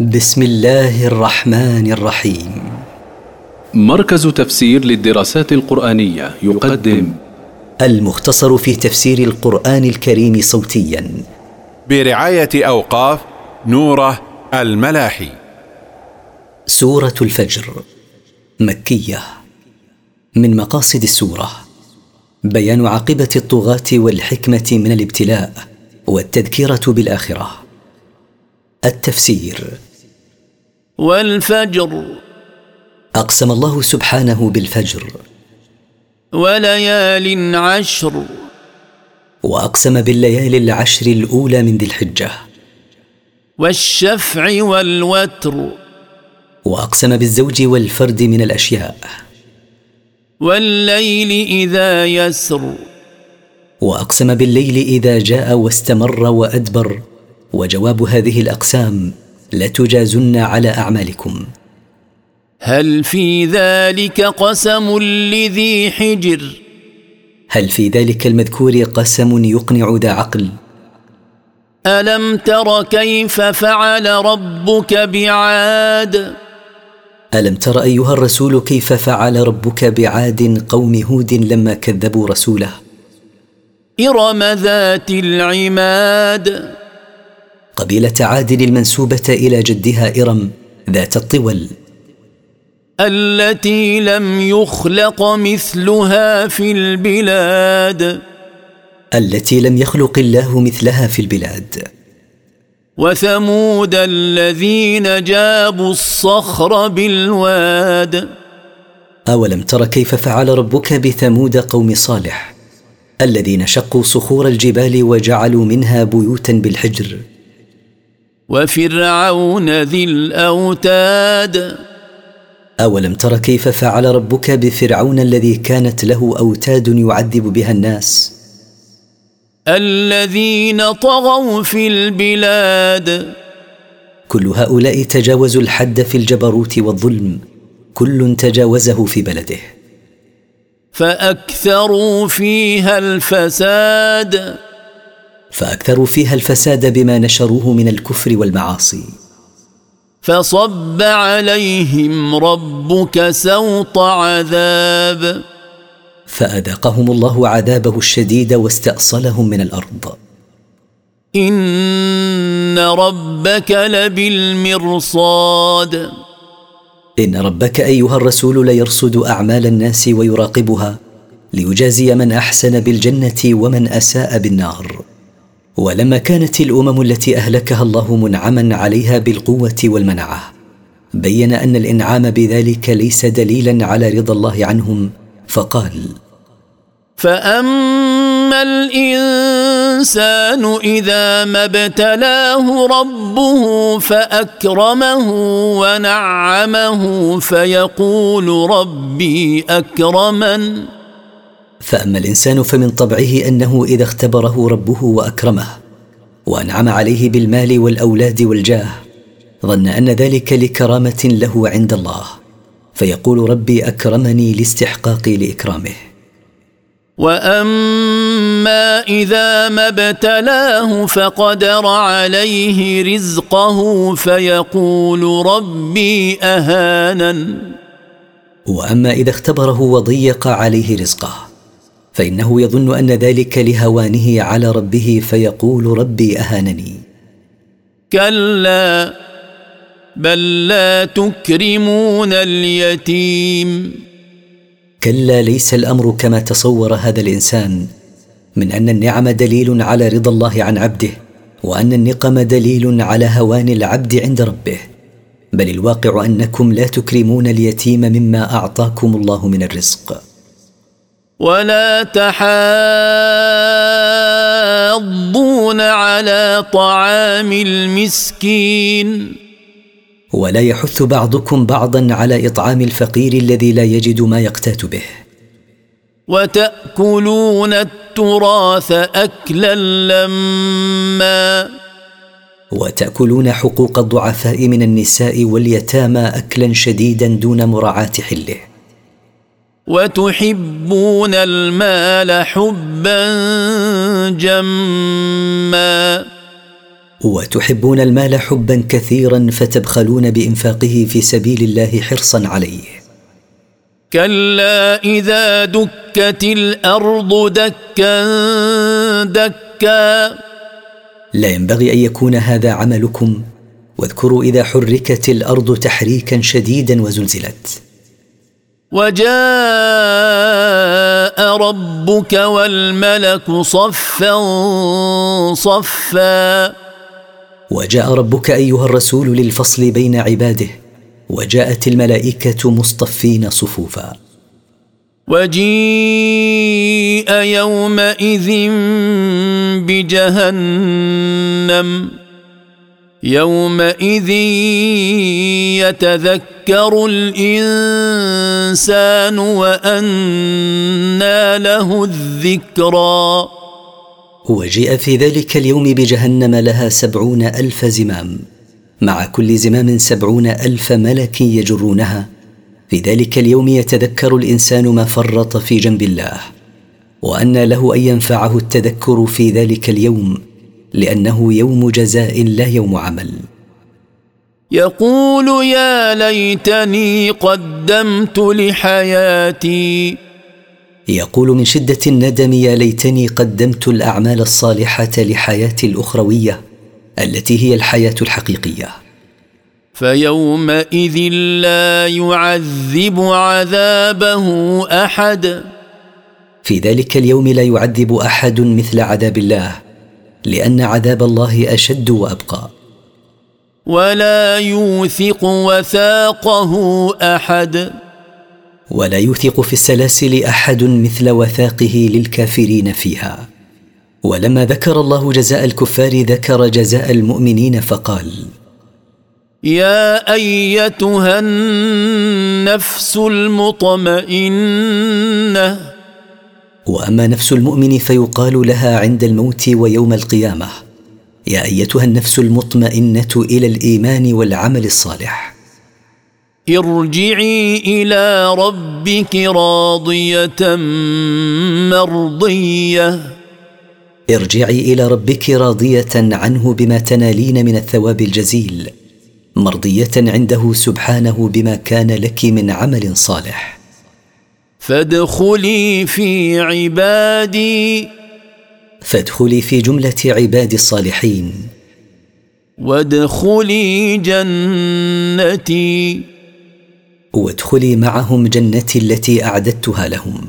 بسم الله الرحمن الرحيم. مركز تفسير للدراسات القرآنية يقدم. المختصر في تفسير القرآن الكريم صوتيا. برعاية أوقاف نوره الملاحي. سورة الفجر. مكية. من مقاصد السورة. بيان عاقبة الطغاة والحكمة من الابتلاء والتذكرة بالآخرة. التفسير. والفجر. أقسم الله سبحانه بالفجر. وليال عشر. وأقسم بالليالي العشر الأولى من ذي الحجة. والشفع والوتر. وأقسم بالزوج والفرد من الأشياء. والليل إذا يسر. وأقسم بالليل إذا جاء واستمر وأدبر. وجواب هذه الأقسام لتجازن على أعمالكم. هل في ذلك قسم لذي حجر؟ هل في ذلك المذكور قسم يقنع ذا عقل؟ ألم تر كيف فعل ربك بعاد؟ ألم تر أيها الرسول كيف فعل ربك بعاد قوم هود لما كذبوا رسوله؟ إرم ذات العماد. قبيلة عاد المنسوبة إلى جدها إرم ذات الطول. التي لم يخلق مثلها في البلاد. التي لم يخلق الله مثلها في البلاد. وثمود الذين جابوا الصخر بالواد. أولم تر كيف فعل ربك بثمود قوم صالح الذين شقوا صخور الجبال وجعلوا منها بيوتا بالحجر؟ وفرعون ذي الأوتاد. أولم تر كيف فعل ربك بفرعون الذي كانت له أوتاد يعذب بها الناس؟ الذين طغوا في البلاد. كل هؤلاء تجاوزوا الحد في الجبروت والظلم كل تجاوزه في بلده. فأكثروا فيها الفساد. فأكثروا فيها الفساد بما نشروه من الكفر والمعاصي. فصب عليهم ربك سوط عذاب. فأذاقهم الله عذابه الشديد واستأصلهم من الأرض. إن ربك لبالمرصاد. إن ربك أيها الرسول ليرصد أعمال الناس ويراقبها ليجازي من أحسن بالجنة ومن أساء بالنار. ولما كانت الأمم التي أهلكها الله منعما عليها بالقوة والمنعة بين أن الإنعام بذلك ليس دليلا على رضا الله عنهم فقال فاما الانسان اذا ما ابتلاه ربه فاكرمه ونعمه فيقول ربي اكرمن. فأما الإنسان فمن طبعه أنه إذا اختبره ربه وأكرمه وأنعم عليه بالمال والأولاد والجاه ظن أن ذلك لكرامة له عند الله فيقول ربي أكرمني لاستحقاقي لإكرامه. وأما إذا ما ابتلاه فقدر عليه رزقه فيقول ربي أهانن. وأما إذا اختبره وضيق عليه رزقه فإنه يظن أن ذلك لهوانه على ربه فيقول ربي أهانني. كلا بل لا تكرمون اليتيم. كلا ليس الأمر كما تصور هذا الإنسان من أن النعم دليل على رضا الله عن عبده وأن النقم دليل على هوان العبد عند ربه. بل الواقع أنكم لا تكرمون اليتيم مما أعطاكم الله من الرزق. ولا تحاضون على طعام المسكين. ولا يحث بعضكم بعضا على إطعام الفقير الذي لا يجد ما يقتات به. وتأكلون التراث اكلا لما. وتأكلون حقوق الضعفاء من النساء واليتامى اكلا شديدا دون مراعاة حله. وتحبون المال حبا جما. وتحبون المال حبا كثيرا فتبخلون بإنفاقه في سبيل الله حرصا عليه. كلا إذا دكت الأرض دكا دكا. لا ينبغي أن يكون هذا عملكم. واذكروا إذا حركت الأرض تحريكا شديدا وزلزلت. وجاء ربك والملك صفا صفا. وجاء ربك أيها الرسول للفصل بين عباده وجاءت الملائكة مصطفين صفوفا. وجيء يومئذ بجهنم. يومئذ يتذكر الإنسان وأنى له الذكرى. وجيء في ذلك اليوم بجهنم لها سبعون ألف زمام. مع كل زمام سبعون ألف ملك يجرونها. في ذلك اليوم يتذكر الإنسان ما فرط في جنب الله. وان له أن ينفعه التذكر في ذلك اليوم. لأنه يوم جزاء لا يوم عمل. يقول يا ليتني قدمت لحياتي. يقول من شدة الندم يا ليتني قدمت الأعمال الصالحة لحياتي الأخروية التي هي الحياة الحقيقية. فيومئذ لا يعذب عذابه أحد. في ذلك اليوم لا يعذب أحد مثل عذاب الله. لأن عذاب الله أشد وأبقى. ولا يوثق وثاقه أحد. ولا يوثق في السلاسل أحد مثل وثاقه للكافرين فيها. ولما ذكر الله جزاء الكفار ذكر جزاء المؤمنين فقال يا أيتها النفس المطمئنة. وأما نفس المؤمن فيقال لها عند الموت ويوم القيامة. يا أيتها النفس المطمئنة إلى الإيمان والعمل الصالح. ارجعي إلى ربك راضية مرضية. ارجعي إلى ربك راضية عنه بما تنالين من الثواب الجزيل مرضية عنده سبحانه بما كان لك من عمل صالح. فادخلي في عبادي. فادخلي في جملة عباد الصالحين. وادخلي جنتي. وادخلي معهم جنتي التي أعددتها لهم.